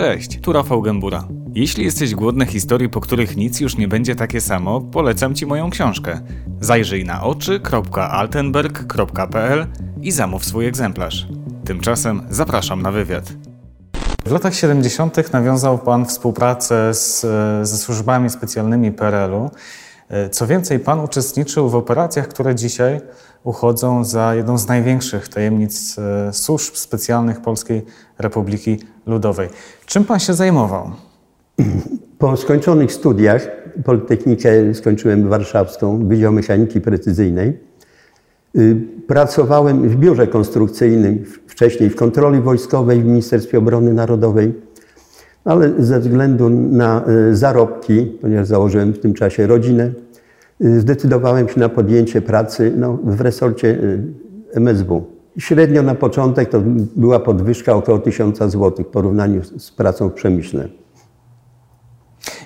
Cześć, tu Rafał Gębura. Jeśli jesteś głodny historii, po których nic już nie będzie takie samo, polecam Ci moją książkę. Zajrzyj na oczy.altenberg.pl i zamów swój egzemplarz. Tymczasem zapraszam na wywiad. W latach 70. nawiązał Pan współpracę z, ze służbami specjalnymi PRL-u. Co więcej, Pan uczestniczył w operacjach, które dzisiaj uchodzą za jedną z największych tajemnic e, służb specjalnych Polskiej Republiki Ludowej. Czym Pan się zajmował? Po skończonych studiach, Politechnikę skończyłem warszawską, Wydział Mechaniki Precyzyjnej, y, pracowałem w biurze konstrukcyjnym, wcześniej w kontroli wojskowej w Ministerstwie Obrony Narodowej, ale ze względu na y, zarobki, ponieważ założyłem w tym czasie rodzinę, zdecydowałem się na podjęcie pracy no, w resorcie MSW. Średnio na początek to była podwyżka około 1000 zł w porównaniu z pracą w przemyśle.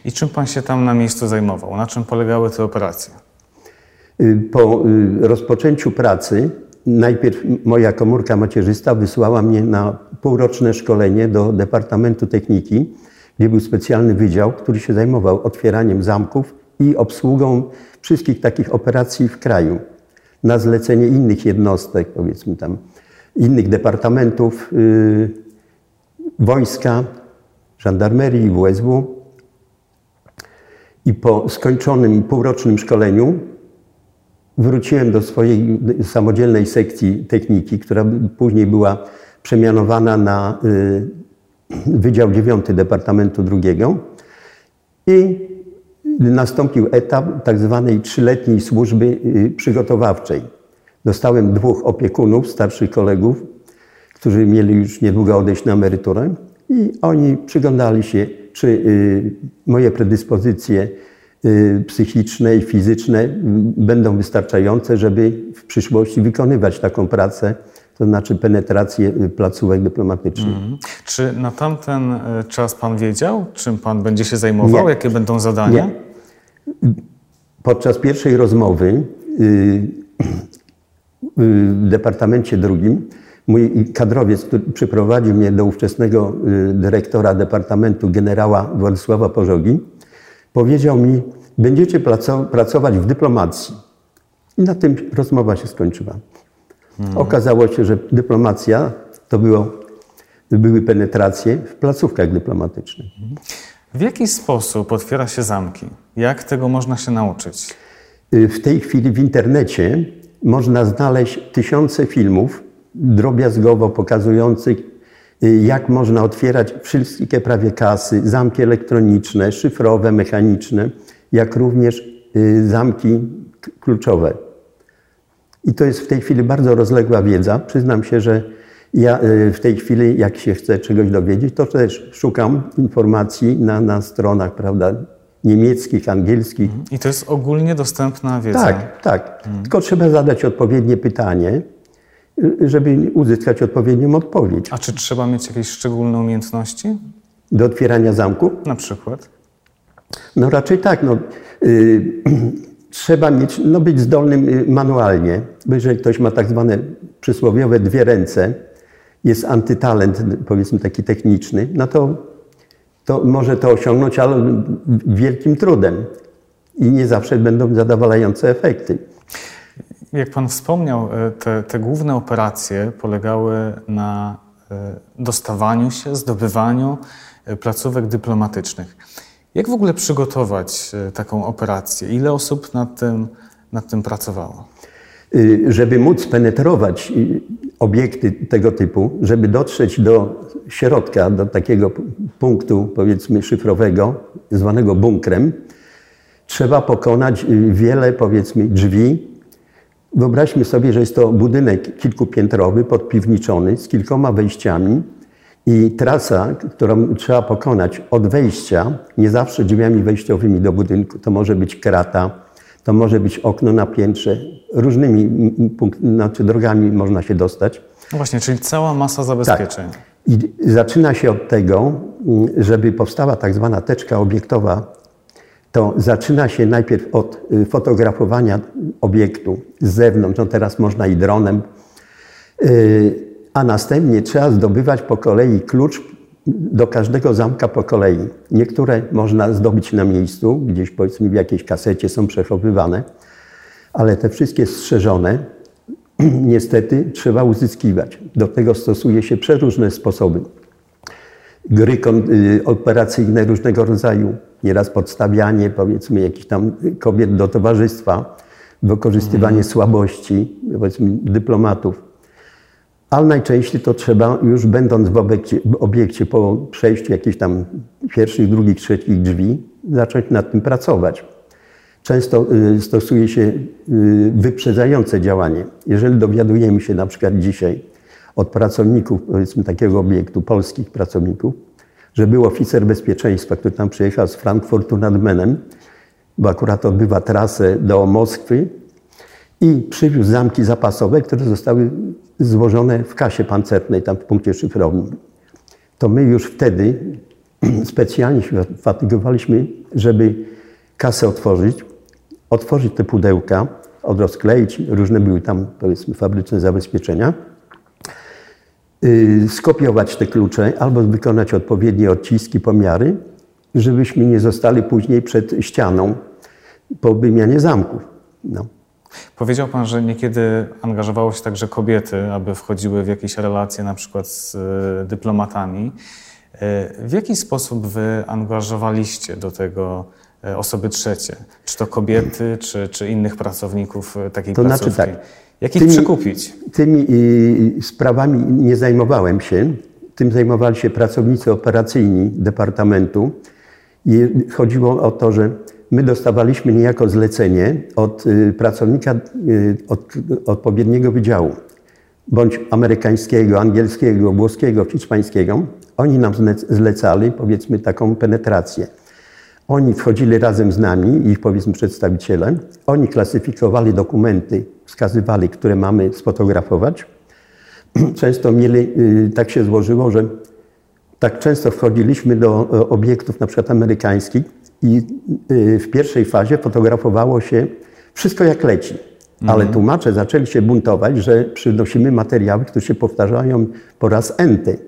I czym Pan się tam na miejscu zajmował? Na czym polegały te operacje? Y, po y, rozpoczęciu pracy najpierw moja komórka macierzysta wysłała mnie na półroczne szkolenie do Departamentu Techniki, gdzie był specjalny wydział, który się zajmował otwieraniem zamków i obsługą wszystkich takich operacji w kraju na zlecenie innych jednostek, powiedzmy tam, innych departamentów yy, wojska, żandarmerii, WSW. I po skończonym półrocznym szkoleniu wróciłem do swojej samodzielnej sekcji techniki, która później była przemianowana na yy, Wydział 9 Departamentu II. I nastąpił etap tak zwanej trzyletniej służby y, przygotowawczej. Dostałem dwóch opiekunów, starszych kolegów, którzy mieli już niedługo odejść na emeryturę i oni przyglądali się, czy y, moje predyspozycje y, psychiczne i fizyczne będą wystarczające, żeby w przyszłości wykonywać taką pracę, to znaczy penetrację placówek dyplomatycznych. Mm. Czy na tamten czas Pan wiedział, czym Pan będzie się zajmował, Nie. jakie będą zadania? Nie. Podczas pierwszej rozmowy y, y, w Departamencie drugim mój kadrowiec, który przyprowadził mnie do ówczesnego y, dyrektora Departamentu generała Władysława Pożogi, powiedział mi, będziecie pracować w dyplomacji. I na tym rozmowa się skończyła. Hmm. Okazało się, że dyplomacja to było, były penetracje w placówkach dyplomatycznych. W jaki sposób otwiera się zamki? Jak tego można się nauczyć? Y, w tej chwili w internecie można znaleźć tysiące filmów drobiazgowo pokazujących, y, jak można otwierać wszystkie prawie kasy, zamki elektroniczne, szyfrowe, mechaniczne, jak również y, zamki kluczowe. I to jest w tej chwili bardzo rozległa wiedza. Przyznam się, że ja y, w tej chwili, jak się chcę czegoś dowiedzieć, to też szukam informacji na, na stronach, prawda, niemieckich, angielskich. Mhm. I to jest ogólnie dostępna wiedza? Tak, tak. Hmm. Tylko trzeba zadać odpowiednie pytanie, y, żeby uzyskać odpowiednią odpowiedź. A czy trzeba mieć jakieś szczególne umiejętności? Do otwierania zamku? Na przykład? No raczej tak. No, yy, trzeba mieć, no być zdolnym manualnie, bo jeżeli ktoś ma tak zwane przysłowiowe dwie ręce, jest antytalent, powiedzmy taki techniczny, no to, to może to osiągnąć, ale wielkim trudem. I nie zawsze będą zadowalające efekty. Jak Pan wspomniał, e, te, te główne operacje polegały na e, dostawaniu się, zdobywaniu placówek dyplomatycznych. Jak w ogóle przygotować taką operację? Ile osób nad tym, nad tym pracowało? Y, żeby móc penetrować y, obiekty tego typu, żeby dotrzeć do środka, do takiego punktu, powiedzmy, szyfrowego, zwanego bunkrem, trzeba pokonać y, wiele, powiedzmy, drzwi. Wyobraźmy sobie, że jest to budynek kilkupiętrowy, podpiwniczony, z kilkoma wejściami i trasa, którą trzeba pokonać od wejścia, nie zawsze drzwiami wejściowymi do budynku, to może być krata, to może być okno na piętrze. Różnymi znaczy drogami można się dostać. No właśnie, czyli cała masa zabezpieczeń. Tak. I zaczyna się od tego, żeby powstała tak zwana teczka obiektowa, to zaczyna się najpierw od y, fotografowania obiektu z zewnątrz, no teraz można i dronem, y, a następnie trzeba zdobywać po kolei klucz do każdego zamka po kolei. Niektóre można zdobyć na miejscu, gdzieś powiedzmy w jakiejś kasecie są przechowywane, ale te wszystkie strzeżone niestety trzeba uzyskiwać. Do tego stosuje się przeróżne sposoby. Gry y, operacyjne różnego rodzaju, nieraz podstawianie powiedzmy jakichś tam kobiet do towarzystwa, wykorzystywanie mhm. słabości powiedzmy dyplomatów ale najczęściej to trzeba już będąc w obiekcie, w obiekcie po przejściu jakichś tam pierwszych, drugich, trzecich drzwi, zacząć nad tym pracować. Często y, stosuje się y, wyprzedzające działanie. Jeżeli dowiadujemy się na przykład dzisiaj od pracowników powiedzmy takiego obiektu, polskich pracowników, że był oficer bezpieczeństwa, który tam przyjechał z Frankfurtu nad Menem, bo akurat odbywa trasę do Moskwy i przywiózł zamki zapasowe, które zostały złożone w kasie pancernej, tam w punkcie szyfrowym. To my już wtedy specjalnie się fatygowaliśmy, żeby kasę otworzyć, otworzyć te pudełka, odrozkleić, różne były tam powiedzmy fabryczne zabezpieczenia, yy, skopiować te klucze albo wykonać odpowiednie odciski, pomiary, żebyśmy nie zostali później przed ścianą po wymianie zamków. No. Powiedział Pan, że niekiedy angażowało się także kobiety, aby wchodziły w jakieś relacje na przykład z e, dyplomatami. E, w jaki sposób Wy angażowaliście do tego e, osoby trzecie? Czy to kobiety, czy, czy innych pracowników takiej to placówki? Znaczy tak, Jak ich tymi, przekupić? Tymi sprawami nie zajmowałem się. Tym zajmowali się pracownicy operacyjni Departamentu. I chodziło o to, że my dostawaliśmy niejako zlecenie od y, pracownika y, od odpowiedniego wydziału, bądź amerykańskiego, angielskiego, włoskiego, hiszpańskiego. Oni nam zlecali, powiedzmy, taką penetrację. Oni wchodzili razem z nami, ich powiedzmy przedstawiciele. Oni klasyfikowali dokumenty, wskazywali, które mamy sfotografować. Często mieli, y, tak się złożyło, że tak często wchodziliśmy do obiektów na przykład amerykańskich, i y, w pierwszej fazie fotografowało się wszystko jak leci. Ale mhm. tłumacze zaczęli się buntować, że przynosimy materiały, które się powtarzają po raz enty.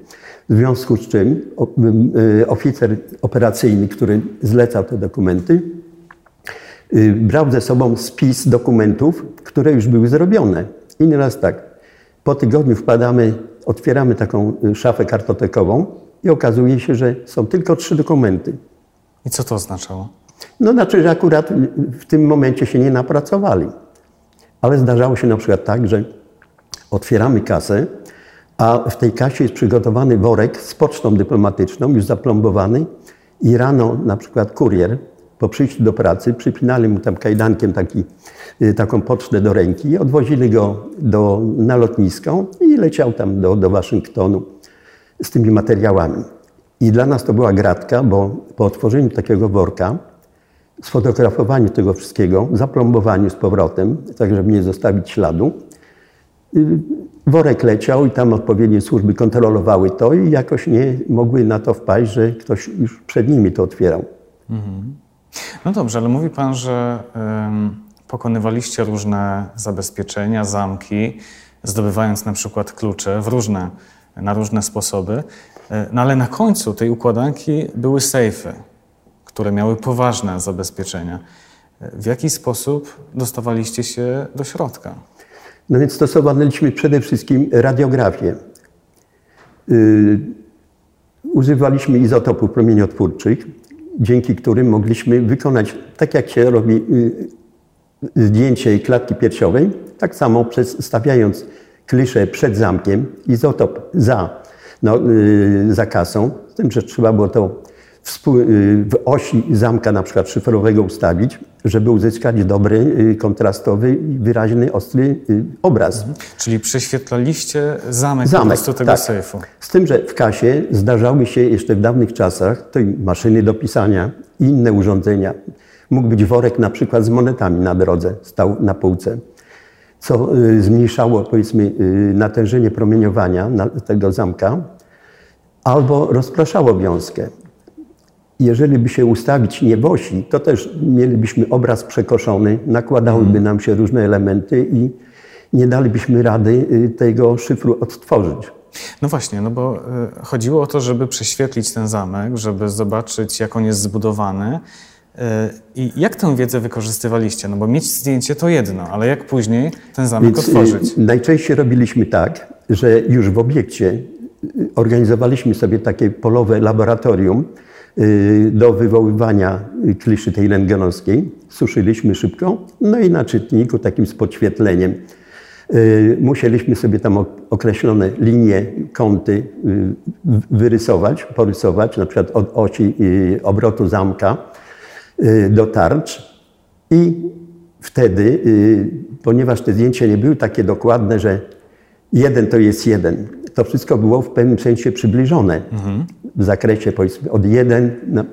W związku z czym y, oficer operacyjny, który zlecał te dokumenty, y, brał ze sobą spis dokumentów, które już były zrobione. I nieraz tak, po tygodniu wpadamy, otwieramy taką szafę kartotekową i okazuje się, że są tylko trzy dokumenty. I co to oznaczało? No znaczy, że akurat w tym momencie się nie napracowali. Ale zdarzało się na przykład tak, że otwieramy kasę, a w tej kasie jest przygotowany worek z pocztą dyplomatyczną, już zaplombowany i rano na przykład kurier po przyjściu do pracy przypinali mu tam kajdankiem taki, y, taką pocztę do ręki odwozili go do, na lotnisko i leciał tam do, do Waszyngtonu z tymi materiałami. I dla nas to była gratka, bo po otworzeniu takiego worka, sfotografowaniu tego wszystkiego, zaplombowaniu z powrotem, tak żeby nie zostawić śladu, y, worek leciał i tam odpowiednie służby kontrolowały to i jakoś nie mogły na to wpaść, że ktoś już przed nimi to otwierał. Mhm. No dobrze, ale mówi Pan, że pokonywaliście różne zabezpieczenia, zamki, zdobywając na przykład klucze w różne, na różne sposoby. E, no ale na końcu tej układanki były sejfy, które miały poważne zabezpieczenia. E, w jaki sposób dostawaliście się do środka? No więc stosowaliśmy przede wszystkim radiografię. Yy, używaliśmy izotopów promieniotwórczych, dzięki którym mogliśmy wykonać, tak jak się robi yy, zdjęcie klatki piersiowej, tak samo przedstawiając kliszę przed zamkiem, izotop za no, y, za kasą, z tym, że trzeba było to y, w osi zamka na przykład szyfrowego ustawić, żeby uzyskać dobry, y, kontrastowy, wyraźny, ostry obraz. Mhm. Czyli prześwietlaliście zamek, zamek po prostu tego tak. sejfu. Z tym, że w kasie zdarzały się jeszcze w dawnych czasach to maszyny do pisania i inne urządzenia. Mógł być worek na przykład z monetami na drodze, stał na półce co zmniejszało powiedzmy natężenie promieniowania tego zamka albo rozpraszało wiązkę. Jeżeli by się ustawić nie wosi, to też mielibyśmy obraz przekoszony, nakładałyby mhm. nam się różne elementy i nie dalibyśmy rady y, tego szyfru odtworzyć. No właśnie, no bo y, chodziło o to, żeby prześwietlić ten zamek, żeby zobaczyć, jak on jest zbudowany. Y, I jak tę wiedzę wykorzystywaliście? No bo mieć zdjęcie to jedno, ale jak później ten zamek Więc, otworzyć? y, Najczęściej robiliśmy tak, że już w obiekcie y, organizowaliśmy sobie takie polowe laboratorium y, do wywoływania kliszy tej rentgenowskiej. Suszyliśmy szybko, no i na czytniku takim z podświetleniem musieliśmy sobie tam ok- określone linie, kąty wyrysować, porysować, na przykład od osi obrotu zamka do tarcz i wtedy, y, ponieważ te zdjęcia nie były takie dokładne, że jeden to jest jeden, to wszystko było w pewnym sensie przybliżone w zakresie powiedzmy od jeden. Na,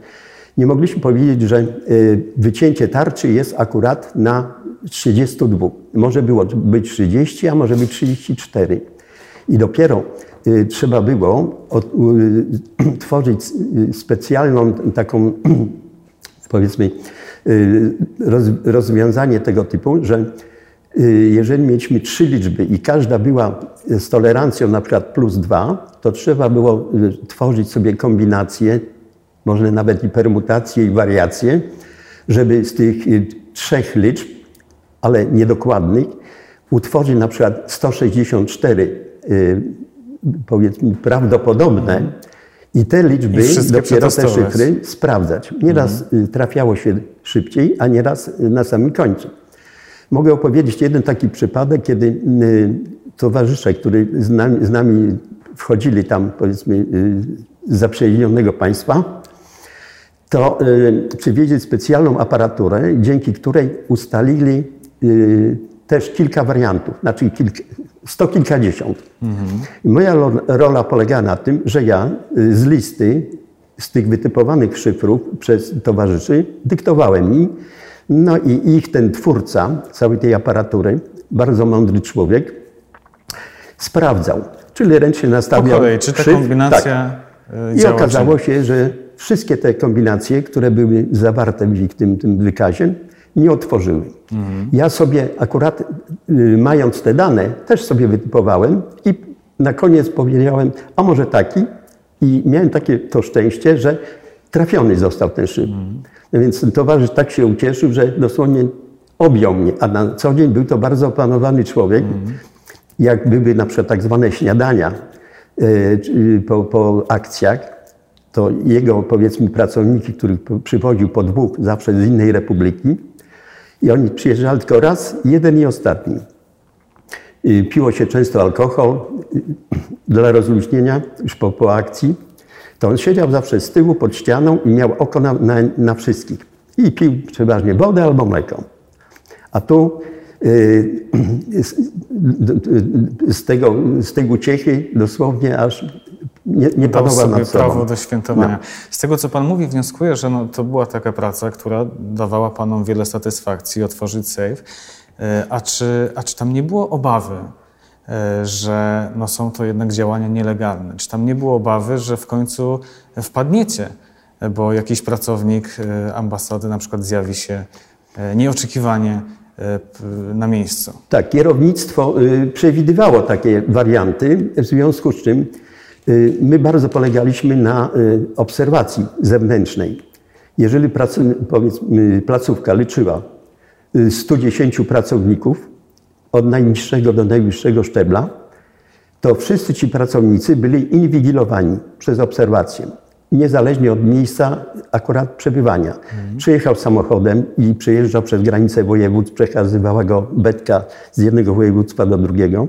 nie mogliśmy powiedzieć, że y, wycięcie tarczy jest akurat na 32. Może było być 30, a może być 34. I dopiero y, trzeba było y, tworzyć y, specjalną taką powiedzmy, y, roz, rozwiązanie tego typu, że y, jeżeli mieliśmy trzy liczby i każda była z tolerancją na przykład plus dwa, to trzeba było y, tworzyć sobie kombinacje, może nawet i permutacje i wariacje, żeby z tych trzech liczb, ale niedokładnych, utworzyć na przykład 164 y, powiedzmy prawdopodobne i te liczby, I dopiero te szyfry sprawdzać. Nieraz y, trafiało się szybciej, a nieraz y, na samym końcu. Mogę opowiedzieć jeden taki przypadek, kiedy y, towarzysze, którzy z nami, z nami wchodzili tam, powiedzmy, z zaprzyjaźnionego państwa, to przywieźli specjalną aparaturę, dzięki której ustalili też kilka wariantów, znaczy kilk, sto kilkadziesiąt. I Moja rola polegała na tym, że ja y, z listy, z tych wytypowanych szyfrów przez towarzyszy, dyktowałem im, no i ich ten twórca całej tej aparatury, bardzo mądry człowiek, sprawdzał, czyli ręcznie Po nastawiał kolei, czy ta szyfr, kombinacja y, i okazało się, że wszystkie te kombinacje, które były zawarte w ich tym, tym wykazie, nie otworzyły. Mhm. Ja sobie akurat, y, mając te dane, też sobie wytypowałem i na koniec powiedziałem, a może taki? I miałem takie to szczęście, że trafiony został ten szyb. Mhm. No więc towarzysz tak się ucieszył, że dosłownie objął mnie, a na co dzień był to bardzo oplanowany człowiek. Jak były na przykład tak zwane śniadania czy po, po akcjach, to jego powiedzmy pracowniki, których przywoził po dwóch zawsze z innej republiki i oni przyjeżdżali tylko raz, jeden i ostatni. Y, Piło się często alkohol y, dla rozluźnienia już po, po akcji. To on siedział zawsze z tyłu pod ścianą i miał oko na, na, na wszystkich. I pił przeważnie wodę albo mleko. A tu y, d- d- z, tego, z tej uciechy dosłownie aż nie, nie Dał sobie prawo do świętowania. Z tego, co Pan mówi, wnioskuję, że no, to była taka praca, która dawała Panom wiele satysfakcji, otworzyć safe. E, A czy, a czy tam nie było obawy, e, że no, są to jednak działania nielegalne? Czy tam nie było obawy, że w końcu wpadniecie, bo jakiś pracownik e, ambasady na przykład zjawi się nieoczekiwanie na miejscu? Tak, kierownictwo y, przewidywało takie warianty, w związku z czym my bardzo polegaliśmy na y, obserwacji zewnętrznej. Jeżeli placówka liczyła y, 110 pracowników od najniższego do najwyższego szczebla, to wszyscy ci pracownicy byli inwigilowani przez obserwację, niezależnie od miejsca akurat przebywania. Przyjechał samochodem i przejeżdżał przez granicę województw, przekazywała go betka z jednego województwa do drugiego,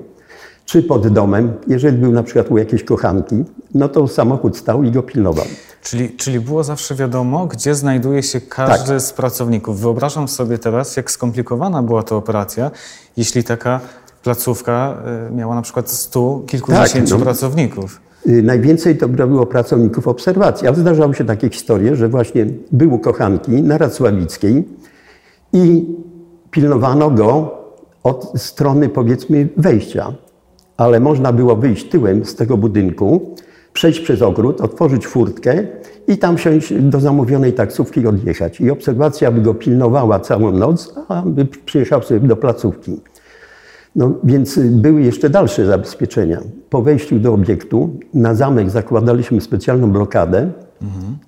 czy pod domem, jeżeli był na przykład u jakiejś kochanki, no to samochód stał i go pilnował. Czyli, czyli było zawsze wiadomo, gdzie znajduje się każdy Tak. z pracowników. Wyobrażam sobie teraz, jak skomplikowana była to operacja, jeśli taka placówka y, miała na przykład stu, kilkudziesięciu Tak, no. pracowników. Y, Najwięcej to było pracowników obserwacji, ale zdarzały się takie historie, że właśnie był u kochanki na Racławickiej i pilnowano go od strony powiedzmy wejścia, ale można było wyjść tyłem z tego budynku, przejść przez ogród, otworzyć furtkę i tam wsiąść do zamówionej taksówki i odjechać. I obserwacja by go pilnowała całą noc, a by przyjechał sobie do placówki. No, więc były jeszcze dalsze zabezpieczenia. Po wejściu do obiektu na zamek zakładaliśmy specjalną blokadę,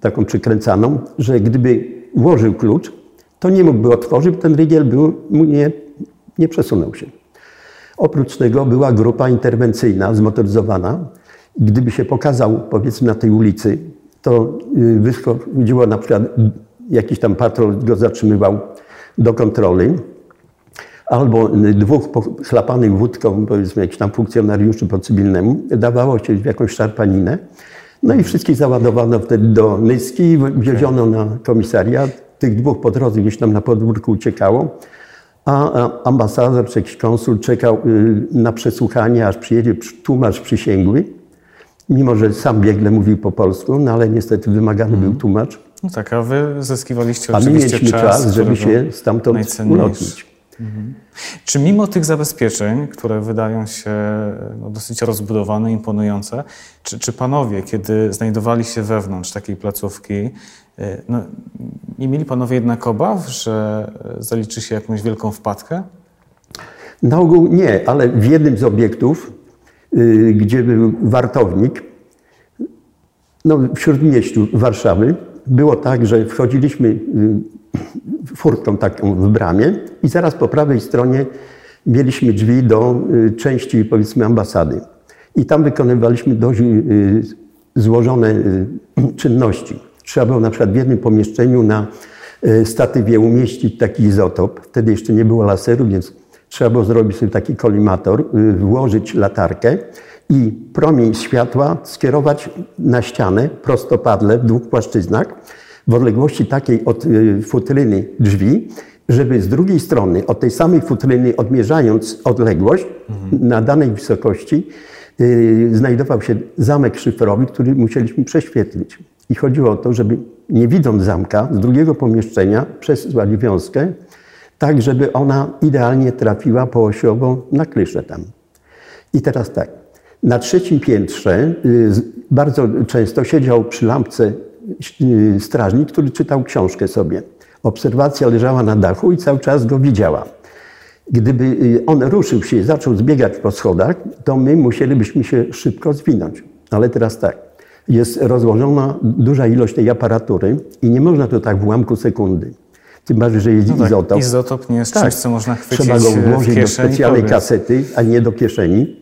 taką przykręcaną, że gdyby włożył klucz, to nie mógłby otworzyć, ten rygiel był, mu nie, nie przesunął się. Oprócz tego była grupa interwencyjna, zmotoryzowana. Gdyby się pokazał, powiedzmy, na tej ulicy, to y, wychodziło na przykład jakiś tam patrol go zatrzymywał do kontroli, albo dwóch chlapanych wódką, powiedzmy, jakichś tam funkcjonariuszy po cywilnemu, dawało się w jakąś szarpaninę. No i wszystkich załadowano wtedy do Nyski wieziono na komisariat. Tych dwóch po drodze gdzieś tam na podwórku uciekało, a ambasador czy jakiś konsul czekał y, na przesłuchanie, aż przyjedzie tłumacz przysięgły, mimo że sam biegle mówił po polsku, no ale niestety wymagany był tłumacz. No tak, a wy zyskiwaliście A oczywiście mieliśmy czas, czas, żeby się stamtąd ulotnić. Czy mimo tych zabezpieczeń, które wydają się no, dosyć rozbudowane, imponujące, czy, czy panowie, kiedy znajdowali się wewnątrz takiej placówki, no, nie mieli panowie jednak obaw, że zaliczy się jakąś wielką wpadkę? Na ogół nie, ale w jednym z obiektów, y, gdzie był wartownik, no, w śródmieściu Warszawy, było tak, że wchodziliśmy y, furtką taką w bramie i zaraz po prawej stronie mieliśmy drzwi do y, części, powiedzmy, ambasady. I tam wykonywaliśmy dość złożone czynności. Trzeba było na przykład w jednym pomieszczeniu na y, statywie umieścić taki izotop. Wtedy jeszcze nie było laseru, więc trzeba było zrobić sobie taki kolimator, y, włożyć latarkę i promień światła skierować na ścianę prostopadle w dwóch płaszczyznach w odległości takiej od y, futryny drzwi, żeby z drugiej strony, od tej samej futryny, odmierzając odległość na danej wysokości, y, znajdował się zamek szyfrowy, który musieliśmy prześwietlić. I chodziło o to, żeby nie widząc zamka z drugiego pomieszczenia przesyłać wiązkę, tak żeby ona idealnie trafiła połosiowo na kliszę tam. I teraz tak, na trzecim piętrze y, bardzo często siedział przy lampce y, strażnik, który czytał książkę sobie. Obserwacja leżała na dachu i cały czas go widziała. Gdyby y, on ruszył się i zaczął zbiegać po schodach, to my musielibyśmy się szybko zwinąć. Ale teraz tak, jest rozłożona duża ilość tej aparatury i nie można to tak w ułamku sekundy. Tym bardziej, że jest No tak, izotop. izotop nie jest czymś, co można chwycić Trzeba go włożyć do specjalnej powiedz. kasety, a nie do kieszeni.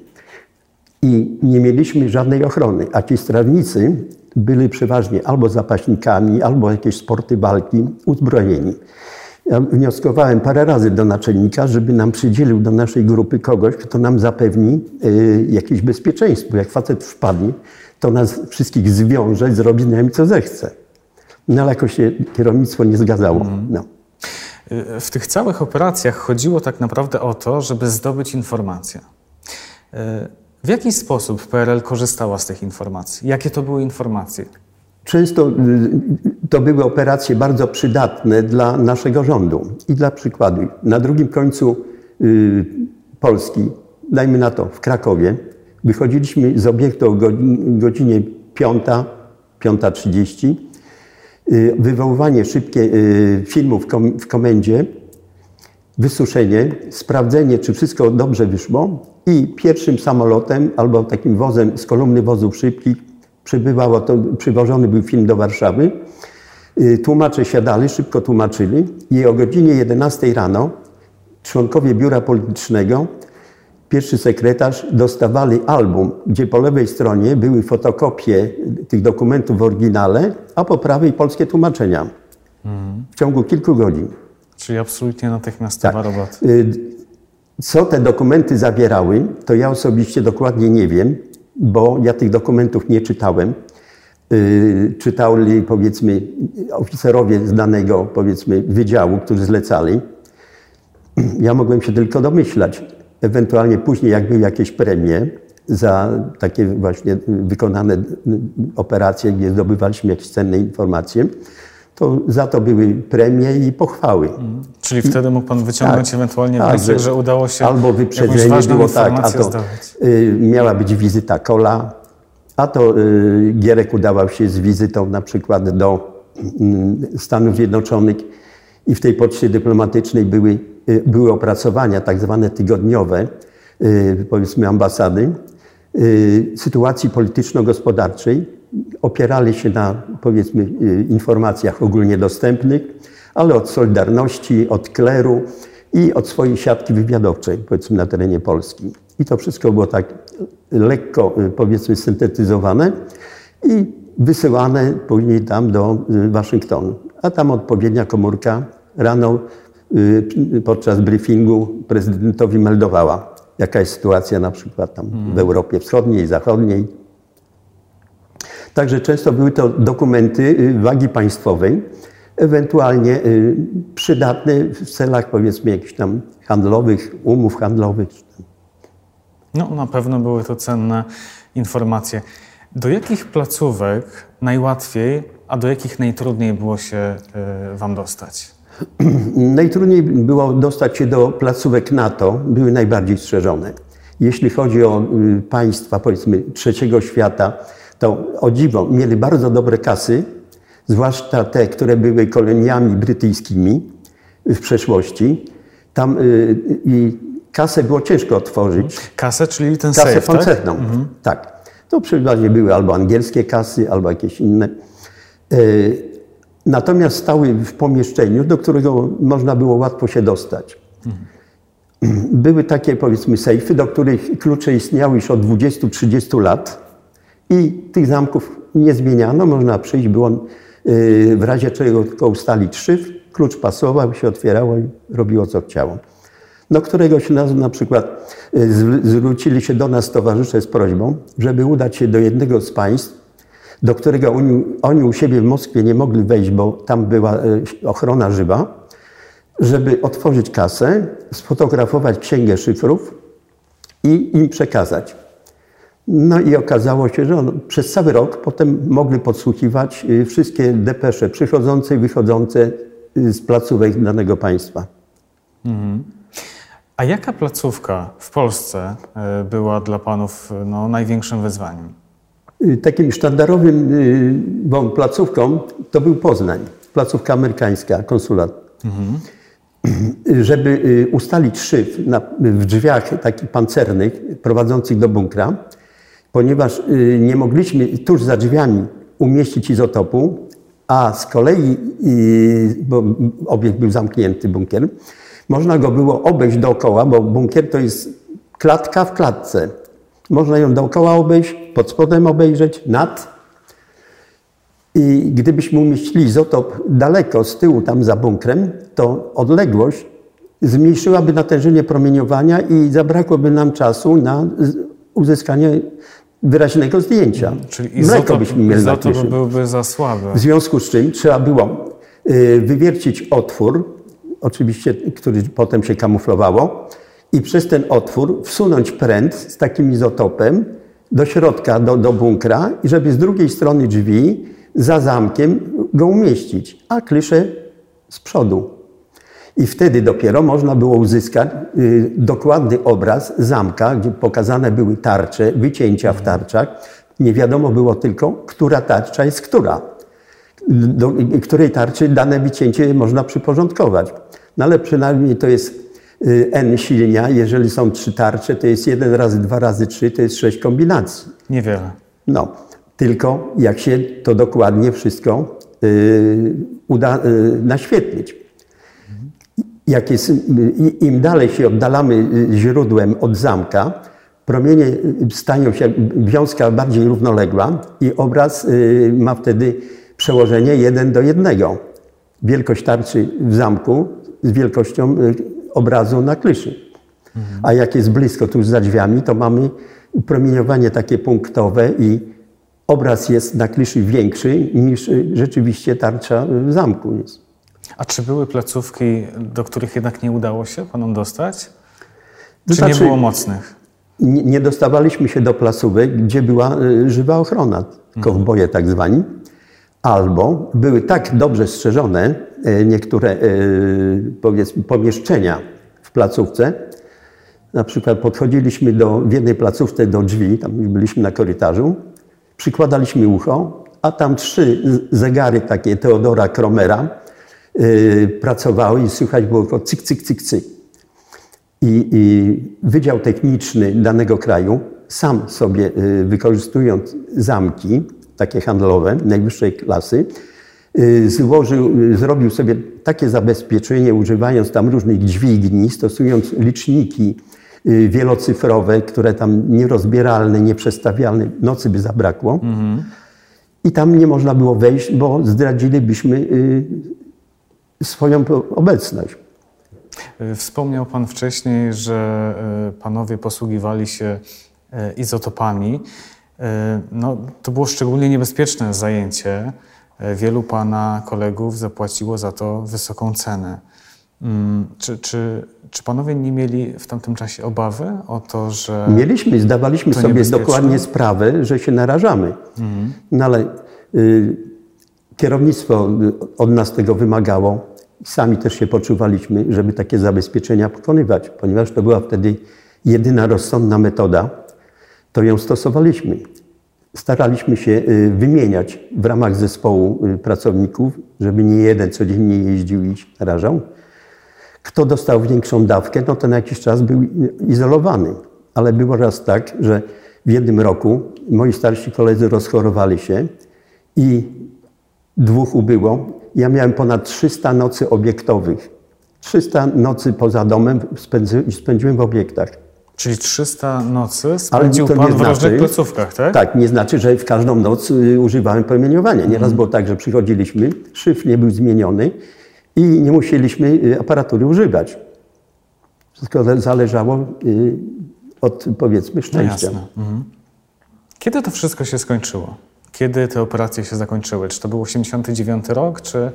I nie mieliśmy żadnej ochrony. A ci strażnicy byli przeważnie albo zapaśnikami, albo jakieś sporty walki, uzbrojeni. Ja wnioskowałem parę razy do naczelnika, żeby nam przydzielił do naszej grupy kogoś, kto nam zapewni y, jakieś bezpieczeństwo. Jak facet wpadnie, to nas wszystkich zwiąże, zrobi z nami co zechce. No ale jakoś się kierownictwo nie zgadzało. No. Y, W tych całych operacjach chodziło tak naprawdę o to, żeby zdobyć informacje. Y, W jaki sposób PRL korzystała z tych informacji? Jakie to były informacje? Często y, to były operacje bardzo przydatne dla naszego rządu. I dla przykładu, na drugim końcu Polski, dajmy na to w Krakowie, wychodziliśmy z obiektu o godzi- godzinie 5, 5.30. Y, Wywoływanie szybkie y, filmu w, kom, w komendzie, wysuszenie, sprawdzenie, czy wszystko dobrze wyszło i pierwszym samolotem albo takim wozem z kolumny wozów szybkich przybywało to, przywożony był film do Warszawy. Y, Tłumacze siadali, szybko tłumaczyli i o godzinie 11 rano członkowie biura politycznego, pierwszy sekretarz dostawali album, gdzie po lewej stronie były fotokopie tych dokumentów w oryginale, a po prawej polskie tłumaczenia. W ciągu kilku godzin. Czyli absolutnie natychmiastowa Tak. robota. Y, Co te dokumenty zawierały, to ja osobiście dokładnie nie wiem, bo ja tych dokumentów nie czytałem. Y, Czytali powiedzmy oficerowie z danego powiedzmy wydziału, którzy zlecali. Ja mogłem się tylko domyślać. Ewentualnie później, jak były jakieś premie za takie właśnie wykonane operacje, gdzie zdobywaliśmy jakieś cenne informacje, to za to były premie i pochwały. Czyli wtedy mógł Pan wyciągnąć Tak. ewentualnie Tak, wniosek, że udało się Albo wyprzedzenie było tak, a to y, miała być wizyta Kola, a to y, Gierek udawał się z wizytą na przykład do y, Stanów Zjednoczonych i w tej poczcie dyplomatycznej były, były opracowania tak zwane tygodniowe, y, powiedzmy ambasady, y, sytuacji polityczno-gospodarczej, opierali się na powiedzmy y, informacjach ogólnie dostępnych, ale od Solidarności, od kleru i od swojej siatki wywiadowczej, powiedzmy na terenie Polski. I to wszystko było tak lekko, powiedzmy, syntetyzowane i wysyłane później tam do Waszyngtonu. A tam odpowiednia komórka rano podczas briefingu prezydentowi meldowała, jaka jest sytuacja na przykład tam w Europie Wschodniej, Zachodniej. Także często były to dokumenty wagi państwowej, ewentualnie przydatne w celach powiedzmy jakichś tam handlowych, umów handlowych. No, na pewno były to cenne informacje. Do jakich placówek najłatwiej, a do jakich najtrudniej było się Wam dostać? Najtrudniej było dostać się do placówek NATO, były najbardziej strzeżone. Jeśli chodzi o państwa, powiedzmy, trzeciego świata, to o dziwo mieli bardzo dobre kasy, zwłaszcza te, które były koloniami brytyjskimi w przeszłości. Tam y, i kasę było ciężko otworzyć. Kasę, czyli ten kasę safe, koncertną. Tak? Mhm. tak. To przeważnie były albo angielskie kasy, albo jakieś inne. Y, natomiast stały w pomieszczeniu, do którego można było łatwo się dostać. Były takie, powiedzmy, sejfy, do których klucze istniały już od 20-30 lat i tych zamków nie zmieniano. Można przyjść, było y, w razie czego tylko ustalić szyfr, klucz pasował, się otwierało i robiło co chciało. No któregoś razu na przykład y, zwrócili się do nas towarzysze z prośbą, żeby udać się do jednego z państw, do którego oni, oni u siebie w Moskwie nie mogli wejść, bo tam była y, ochrona żywa, żeby otworzyć kasę, sfotografować księgę szyfrów i im przekazać. No i okazało się, że on, przez cały rok potem mogli podsłuchiwać y, wszystkie depesze przychodzące i wychodzące z placówek danego państwa. Mhm. A jaka placówka w Polsce e, była dla Panów no, największym wyzwaniem? Y, takim sztandarowym y, placówką to był Poznań, placówka amerykańska, konsulat. Mhm. Żeby y, ustalić szyf na, w drzwiach takich pancernych prowadzących do bunkra, ponieważ nie mogliśmy tuż za drzwiami umieścić izotopu, a z kolei, bo obiekt był zamknięty, bunkier, można go było obejść dookoła, bo bunkier to jest klatka w klatce. Można ją dookoła obejść, pod spodem obejrzeć, nad. I gdybyśmy umieścili izotop daleko z tyłu, tam za bunkrem, to odległość zmniejszyłaby natężenie promieniowania i zabrakłoby nam czasu na uzyskanie wyraźnego zdjęcia. Czyli izotop, byśmy mieli izotop byłby za słaby. W związku z czym trzeba było y, wywiercić otwór, oczywiście, który potem się kamuflowało, i przez ten otwór wsunąć pręt z takim izotopem do środka, do, do bunkra, i żeby z drugiej strony drzwi za zamkiem go umieścić, a kliszę z przodu. I wtedy dopiero można było uzyskać y, dokładny obraz zamka, gdzie pokazane były tarcze, wycięcia w tarczach. Nie wiadomo było tylko, która tarcza jest która. Do której tarczy dane wycięcie można przyporządkować. No ale przynajmniej to jest n silnia. Jeżeli są trzy tarcze, to jest jeden razy dwa razy trzy, to jest sześć kombinacji. Niewiele. No, tylko jak się to dokładnie wszystko y, uda y, naświetlić. Jak jest, Im dalej się oddalamy źródłem od zamka, promienie stają się, wiązka bardziej równoległa i obraz ma wtedy przełożenie jeden do jednego. Wielkość tarczy w zamku z wielkością y, obrazu na kliszy. A jak jest blisko, tuż za drzwiami, to mamy promieniowanie takie punktowe i obraz jest na kliszy większy niż rzeczywiście tarcza w zamku jest. A czy były placówki, do których jednak nie udało się panom dostać? Czy znaczy, nie było mocnych? Nie, nie, dostawaliśmy się do placówek, gdzie była y, żywa ochrona, kowboje tak zwani albo były tak dobrze strzeżone e, niektóre e, pomieszczenia w placówce. Na przykład podchodziliśmy do, w jednej placówce do drzwi, tam byliśmy na korytarzu, przykładaliśmy ucho, a tam trzy zegary takie Teodora Kromera yy, pracowały i słychać było tylko cyk, cyk, cyk, cyk. I, i Wydział Techniczny danego kraju sam sobie, wykorzystując zamki, takie handlowe, najwyższej klasy, y, złożył, y, zrobił sobie takie zabezpieczenie, używając tam różnych dźwigni, stosując liczniki wielocyfrowe, które tam nierozbieralne, nieprzestawialne, nocy by zabrakło. Mhm. I tam nie można było wejść, bo zdradzilibyśmy swoją obecność. Wspomniał Pan wcześniej, że Panowie posługiwali się izotopami. E, no, to było szczególnie niebezpieczne zajęcie. E, wielu Pana kolegów zapłaciło za to wysoką cenę. Mm, czy, czy, czy panowie nie mieli w tamtym czasie obawy o to, że. Mieliśmy, zdawaliśmy sobie dokładnie sprawę, że się narażamy. Mhm. No ale y, kierownictwo od nas tego wymagało. Sami też się poczuwaliśmy, żeby takie zabezpieczenia pokonywać, ponieważ to była wtedy jedyna rozsądna metoda to ją stosowaliśmy. Staraliśmy się y, wymieniać w ramach zespołu y, pracowników, żeby nie jeden codziennie jeździł i narażał. Kto dostał większą dawkę, no to na jakiś czas był izolowany. Ale było raz tak, że w jednym roku moi starsi koledzy rozchorowali się i dwóch ubyło. Ja miałem ponad 300 nocy obiektowych. 300 nocy poza domem spędziłem w obiektach. Czyli 300 nocy spędził Pan w znaczy, różnych placówkach, tak? Tak, nie znaczy, że w każdą noc y, używałem promieniowania. Nieraz mhm. było tak, że przychodziliśmy, szyfr nie był zmieniony i nie musieliśmy y, aparatury używać. Wszystko zależało y, od, powiedzmy, szczęścia. No mhm. Kiedy to wszystko się skończyło? Kiedy te operacje się zakończyły? Czy to był 89 rok, czy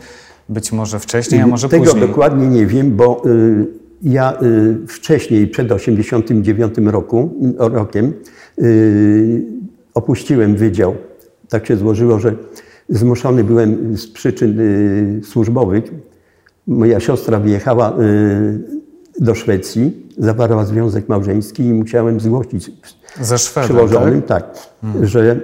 być może wcześniej, a może Tego później? Tego dokładnie nie wiem, bo ja y, wcześniej, przed 89 roku, rokiem, y, opuściłem wydział. Tak się złożyło, że zmuszony byłem z przyczyn y, służbowych. Moja siostra wyjechała do Szwecji, zawarła związek małżeński i musiałem zgłosić Ze Szwedem, przełożonym, tak, tak hmm. że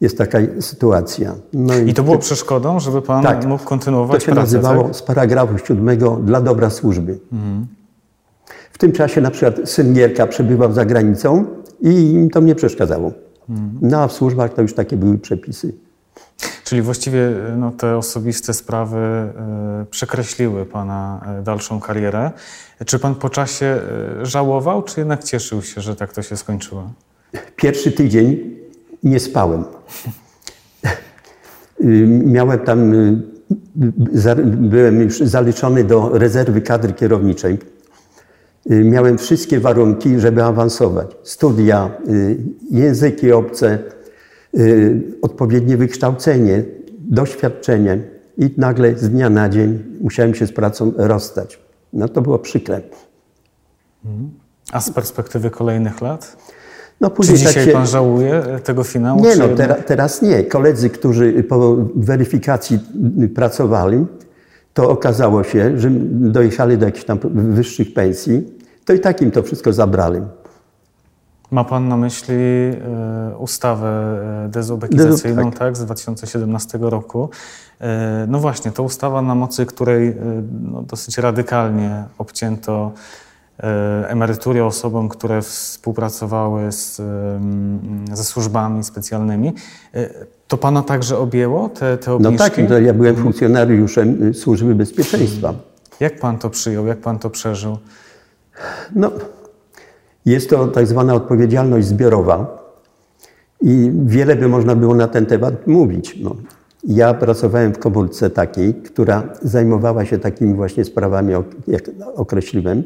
jest taka sytuacja. No i, I, to było przeszkodą, żeby Pan tak, mógł kontynuować pracę? To się pracę, nazywało tak? z paragrafu siódmego dla dobra służby. Hmm. W tym czasie na przykład syn Gierka przebywał za granicą i im to nie przeszkadzało. No a w służbach to już takie były przepisy. Czyli właściwie no, te osobiste sprawy y, przekreśliły Pana e, dalszą karierę. Czy Pan po czasie żałował, czy jednak cieszył się, że tak to się skończyło? Pierwszy tydzień nie spałem. Miałem tam, byłem już zaliczony do rezerwy kadry kierowniczej. Y, miałem wszystkie warunki, żeby awansować. Studia, y, języki obce, y, odpowiednie wykształcenie, doświadczenie i nagle z dnia na dzień musiałem się z pracą rozstać. No to było przykre. A z perspektywy kolejnych lat? No później Czy dzisiaj tak się... pan żałuje tego finału? Nie, no teraz nie. Koledzy, którzy po weryfikacji pracowali, to okazało się, że dojechali do jakichś tam wyższych pensji, to i tak im to wszystko zabrali. Ma Pan na myśli y, ustawę e, dezubekizacyjną tak. tak. z 2017 roku. Y, no właśnie, to ustawa, na mocy której y, no, dosyć radykalnie obcięto emerytury osobom, które współpracowały z, ze służbami specjalnymi. To Pana także objęło te, te obniżki? No tak, no ja byłem funkcjonariuszem Służby Bezpieczeństwa. Jak Pan to przyjął? Jak Pan to przeżył? No, jest to tak zwana odpowiedzialność zbiorowa i wiele by można było na ten temat mówić. No, ja pracowałem w komórce takiej, która zajmowała się takimi właśnie sprawami, jak określiłem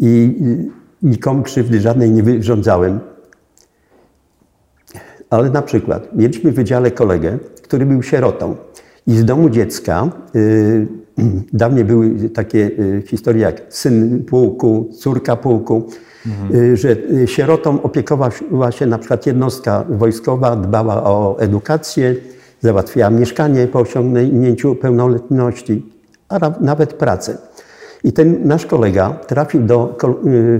i nikomu krzywdy żadnej nie wyrządzałem. Ale na przykład mieliśmy w wydziale kolegę, który był sierotą i z domu dziecka y, Dawniej były takie y, historie jak syn pułku, córka pułku, mhm. że y, sierotom opiekowała się na przykład jednostka wojskowa, dbała o edukację, załatwiała mieszkanie po osiągnięciu pełnoletności, a nawet pracę. I ten nasz kolega trafił do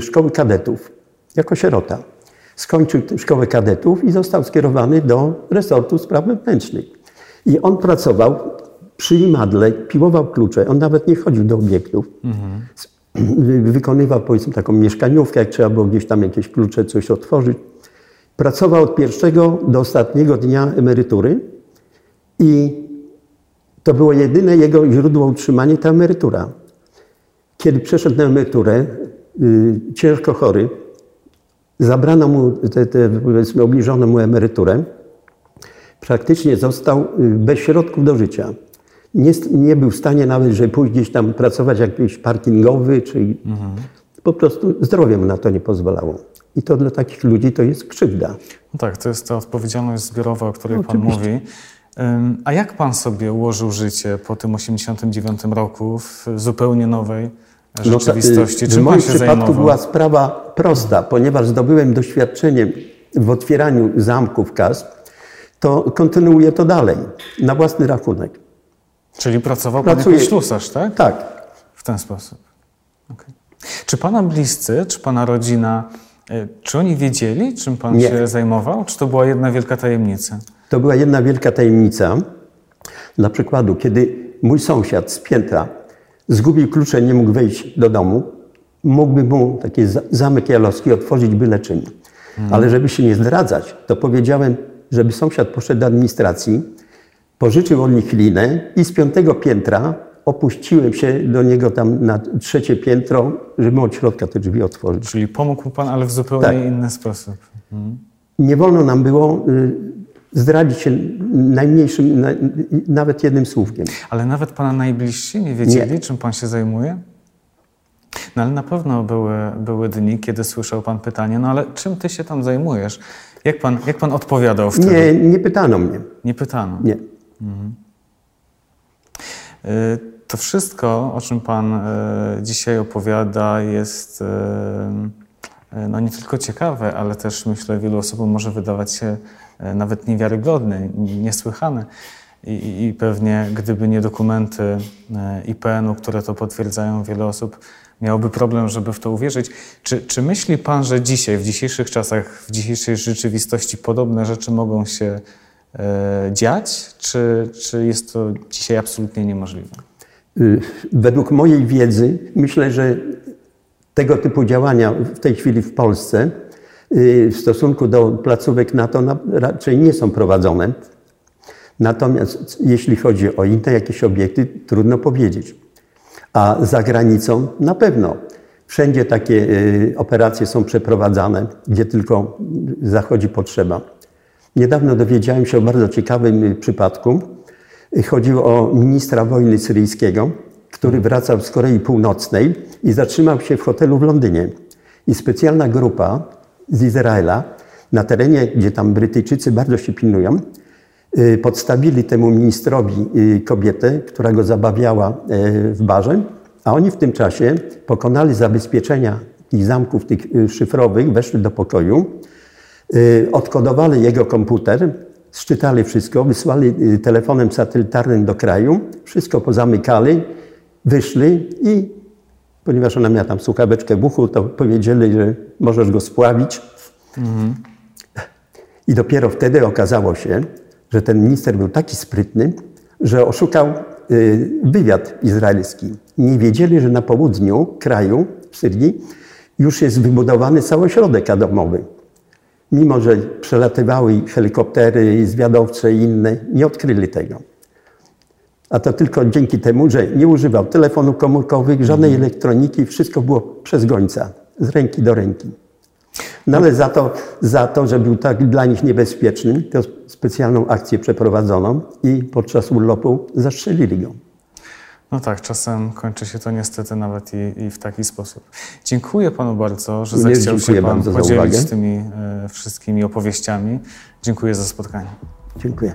szkoły kadetów jako sierota. Skończył szkołę kadetów i został skierowany do resortu spraw wewnętrznych. I on pracował przy imadle, piłował klucze. On nawet nie chodził do obiektów. Mhm. wy- wykonywał powiedzmy taką mieszkaniówkę, jak trzeba było gdzieś tam jakieś klucze, coś otworzyć. Pracował od pierwszego do ostatniego dnia emerytury i to było jedyne jego źródło utrzymania, ta emerytura. Kiedy przeszedł na emeryturę, y, ciężko chory, zabrano mu, te, te, powiedzmy, obniżono mu emeryturę, praktycznie został y, bez środków do życia. Nie, nie był w stanie nawet, żeby pójść gdzieś tam pracować jakiś parkingowy, czy po prostu zdrowie mu na to nie pozwalało. I to dla takich ludzi to jest krzywda. No tak, to jest ta odpowiedzialność zbiorowa, o której No, Pan oczywiście. mówi. A jak Pan sobie ułożył życie po tym 89 roku w zupełnie nowej No, rzeczywistości? y, Czym w Pan moim przypadku zajmował? była sprawa prosta, ponieważ zdobyłem doświadczenie w otwieraniu zamków kas, to kontynuuję to dalej, na własny rachunek. Czyli pracował Pan Pracuję. jako ślusarz, tak? Tak, W ten sposób. Okej. Czy Pana bliscy, czy Pana rodzina, y, czy oni wiedzieli, czym Pan Nie. się zajmował? Czy to była jedna wielka tajemnica? To była jedna wielka tajemnica. Dla przykładu, kiedy mój sąsiad z piętra zgubił klucze, nie mógł wejść do domu, mógłby mu taki za- zamek jalowski otworzyć byle czym. Ale żeby się nie zdradzać, to powiedziałem, żeby sąsiad poszedł do administracji, pożyczył od nich linę i z piątego piętra opuściłem się do niego tam na trzecie piętro, żeby od środka te drzwi otworzyć. Czyli pomógł mu Pan, ale w zupełnie Tak. inny sposób. Nie wolno nam było y, zdradzić się najmniejszym, na, nawet jednym słówkiem. Ale nawet Pana najbliżsi nie wiedzieli, Nie. czym Pan się zajmuje? No ale na pewno były, były dni, kiedy słyszał Pan pytanie, no ale czym Ty się tam zajmujesz? Jak Pan, jak pan odpowiadał wtedy? Nie, nie pytano mnie. Nie pytano. Nie. Y, To wszystko, o czym Pan y, dzisiaj opowiada, jest y, no nie tylko ciekawe, ale też myślę wielu osobom może wydawać się nawet niewiarygodne, niesłychane. I, i- pewnie gdyby nie dokumenty y, IPN-u, które to potwierdzają, wiele osób miałoby problem, żeby w to uwierzyć. Czy, czy myśli Pan, że dzisiaj, w dzisiejszych czasach, w dzisiejszej rzeczywistości podobne rzeczy mogą się e, dziać, czy, czy jest to dzisiaj absolutnie niemożliwe? Y, Według mojej wiedzy myślę, że tego typu działania w tej chwili w Polsce w stosunku do placówek NATO na- raczej nie są prowadzone. Natomiast jeśli chodzi o inne jakieś obiekty, trudno powiedzieć. A za granicą na pewno. Wszędzie takie y, operacje są przeprowadzane, gdzie tylko zachodzi potrzeba. Niedawno dowiedziałem się o bardzo ciekawym y, przypadku. Y, Chodziło o ministra wojny syryjskiego, który wracał z Korei Północnej i zatrzymał się w hotelu w Londynie. I specjalna grupa z Izraela na terenie, gdzie tam Brytyjczycy bardzo się pilnują, y, podstawili temu ministrowi y, kobietę, która go zabawiała y, w barze, a oni w tym czasie pokonali zabezpieczenia tych zamków tych szyfrowych, weszli do pokoju, odkodowali jego komputer, szczytali wszystko, wysłali telefonem satelitarnym do kraju, wszystko pozamykali, wyszli i ponieważ ona miała tam słuchaweczkę w uchu, to powiedzieli, że możesz go spławić. I dopiero wtedy okazało się, że ten minister był taki sprytny, że oszukał y, wywiad izraelski. Nie wiedzieli, że na południu kraju, w Syrii, już jest wybudowany cały ośrodek atomowy. Mimo, że przelatywały helikoptery zwiadowcze i inne, nie odkryli tego. A to tylko dzięki temu, że nie używał telefonów komórkowych, żadnej elektroniki, wszystko było przez gońca, z ręki do ręki. No ale za to, za to, że był tak dla nich niebezpieczny, to specjalną akcję przeprowadzono i podczas urlopu zastrzelili go. No tak, czasem kończy się to niestety nawet i, i w taki sposób. Dziękuję Panu bardzo, że zechciał się Pan podzielić uwagę. tymi e, wszystkimi opowieściami. Dziękuję za spotkanie. Dziękuję.